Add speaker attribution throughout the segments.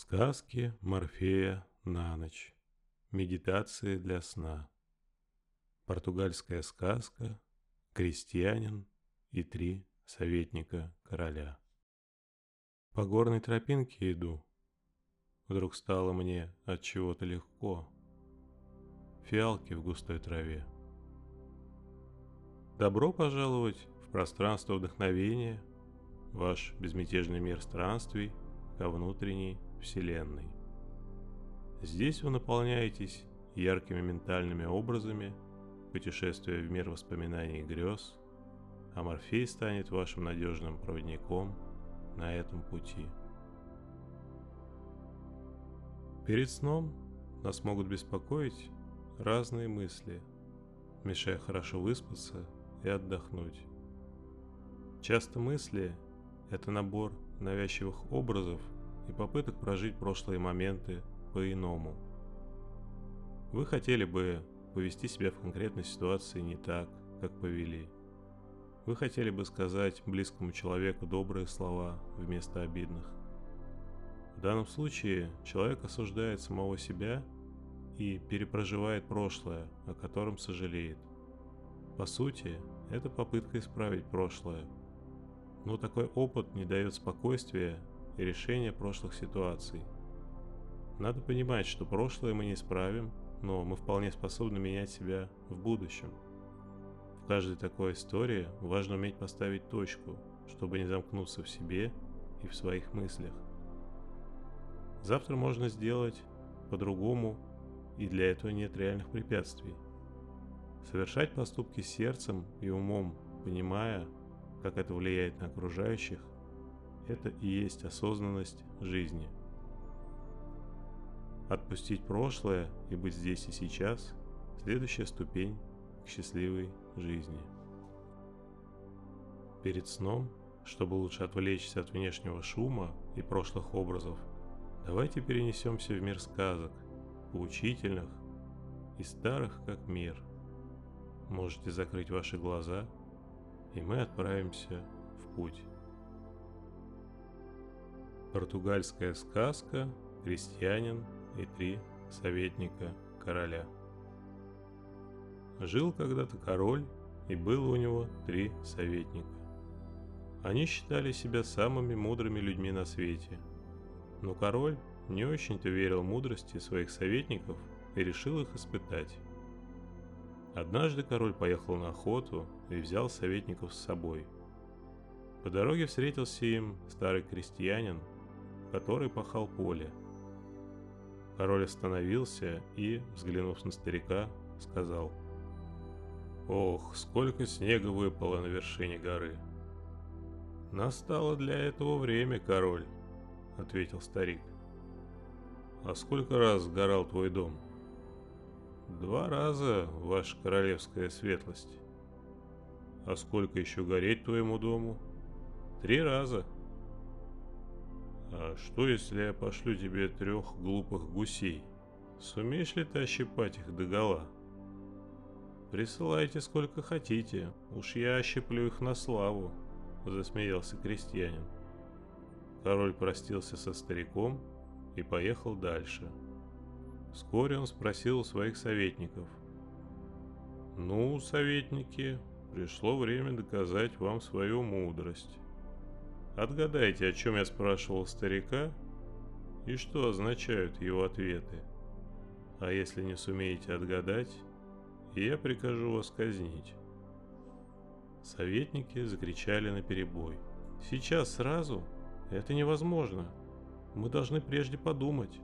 Speaker 1: Сказки Морфея на ночь. Медитации для сна. Португальская сказка «Крестьянин и три советника короля». По горной тропинке иду. Вдруг стало мне от чего-то легко. Фиалки в густой траве. Добро пожаловать в пространство вдохновения, ваш безмятежный мир странствий ко внутренней Вселенной. Здесь вы наполняетесь яркими ментальными образами, путешествуя в мир воспоминаний и грез, а Морфей станет вашим надежным проводником на этом пути. Перед сном нас могут беспокоить разные мысли, мешая хорошо выспаться и отдохнуть. Часто мысли – это набор навязчивых образов – и попыток прожить прошлые моменты по-иному. Вы хотели бы повести себя в конкретной ситуации не так, как повели. Вы хотели бы сказать близкому человеку добрые слова вместо обидных. В данном случае человек осуждает самого себя и перепроживает прошлое, о котором сожалеет. По сути, это попытка исправить прошлое. Но такой опыт не дает спокойствия и решения прошлых ситуаций. Надо понимать, что прошлое мы не исправим, но мы вполне способны менять себя в будущем. В каждой такой истории важно уметь поставить точку, чтобы не замкнуться в себе и в своих мыслях. Завтра можно сделать по-другому, и для этого нет реальных препятствий. Совершать поступки сердцем и умом, понимая, как это влияет на окружающих – это и есть осознанность жизни. Отпустить прошлое и быть здесь и сейчас – следующая ступень к счастливой жизни. Перед сном, чтобы лучше отвлечься от внешнего шума и прошлых образов, давайте перенесемся в мир сказок, поучительных и старых как мир. Можете закрыть ваши глаза, и мы отправимся в путь. Португальская сказка «Крестьянин и три советника короля». Жил когда-то король, и было у него три советника. Они считали себя самыми мудрыми людьми на свете. Но король не очень-то верил мудрости своих советников и решил их испытать. Однажды король поехал на охоту и взял советников с собой. По дороге встретился им старый крестьянин который пахал поле. Король остановился и, взглянув на старика, сказал «Ох, сколько снега выпало на вершине горы!» «Настало для этого время, король», — ответил старик. «А сколько раз сгорал твой дом?» «Два раза, ваша королевская светлость». «А сколько еще гореть твоему дому?» «Три раза», а что, если я пошлю тебе трех глупых гусей? Сумеешь ли ты ощипать их догола? Присылайте сколько хотите, уж я ощиплю их на славу, засмеялся крестьянин. Король простился со стариком и поехал дальше. Вскоре он спросил у своих советников. «Ну, советники, пришло время доказать вам свою мудрость. Отгадайте, о чем я спрашивал старика и что означают его ответы. А если не сумеете отгадать, я прикажу вас казнить. Советники закричали на перебой. Сейчас сразу? Это невозможно. Мы должны прежде подумать.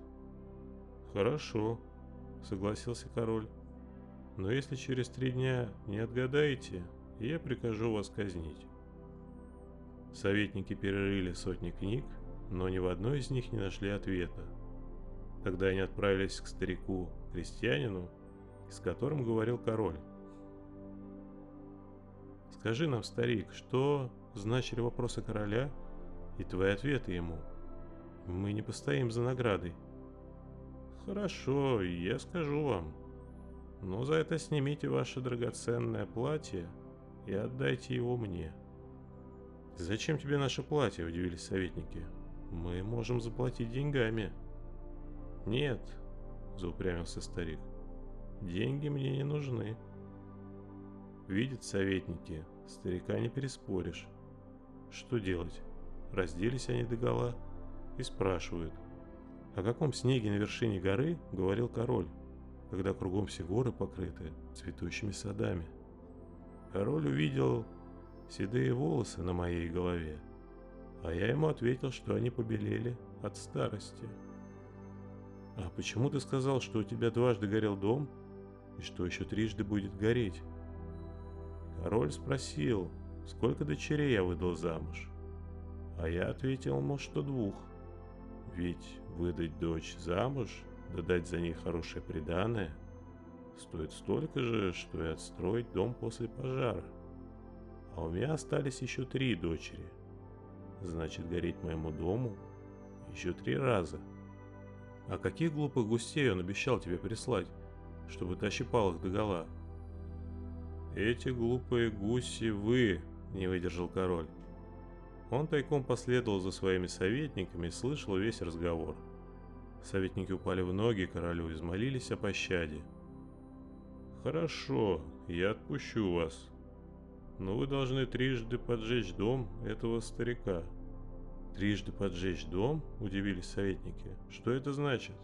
Speaker 1: Хорошо, согласился король. Но если через три дня не отгадаете, я прикажу вас казнить. Советники перерыли сотни книг, но ни в одной из них не нашли ответа. Тогда они отправились к старику, крестьянину, с которым говорил король. «Скажи нам, старик, что значили вопросы короля и твои ответы ему? Мы не постоим за наградой». «Хорошо, я скажу вам. Но за это снимите ваше драгоценное платье и отдайте его мне». «Зачем тебе наше платье?» – удивились советники. «Мы можем заплатить деньгами», «Нет», — заупрямился старик, — «деньги мне не нужны». Видят советники, старика не переспоришь. Что делать? Разделись они догола и спрашивают. О каком снеге на вершине горы говорил король, когда кругом все горы покрыты цветущими садами? Король увидел седые волосы на моей голове, а я ему ответил, что они побелели от старости. «А почему ты сказал, что у тебя дважды горел дом, и что еще трижды будет гореть?» Король спросил, сколько дочерей я выдал замуж. А я ответил ему, что двух. Ведь выдать дочь замуж, да дать за ней хорошее приданое, стоит столько же, что и отстроить дом после пожара. А у меня остались еще три дочери. Значит, гореть моему дому еще три раза. А каких глупых гусей он обещал тебе прислать, чтобы ты ощипал их догола? «Эти глупые гуси вы!» — не выдержал король. Он тайком последовал за своими советниками и слышал весь разговор. Советники упали в ноги королю и взмолились о пощаде. «Хорошо, я отпущу вас. Но вы должны трижды поджечь дом этого старика». «Трижды поджечь дом?» – удивились советники. «Что это значит?»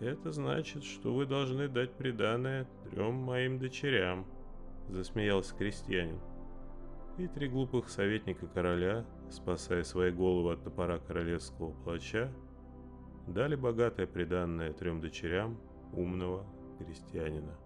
Speaker 1: «Это значит, что вы должны дать приданое трем моим дочерям», — засмеялся крестьянин. И три глупых советника короля, спасая свои головы от топора королевского плача, дали богатое приданное трем дочерям умного крестьянина.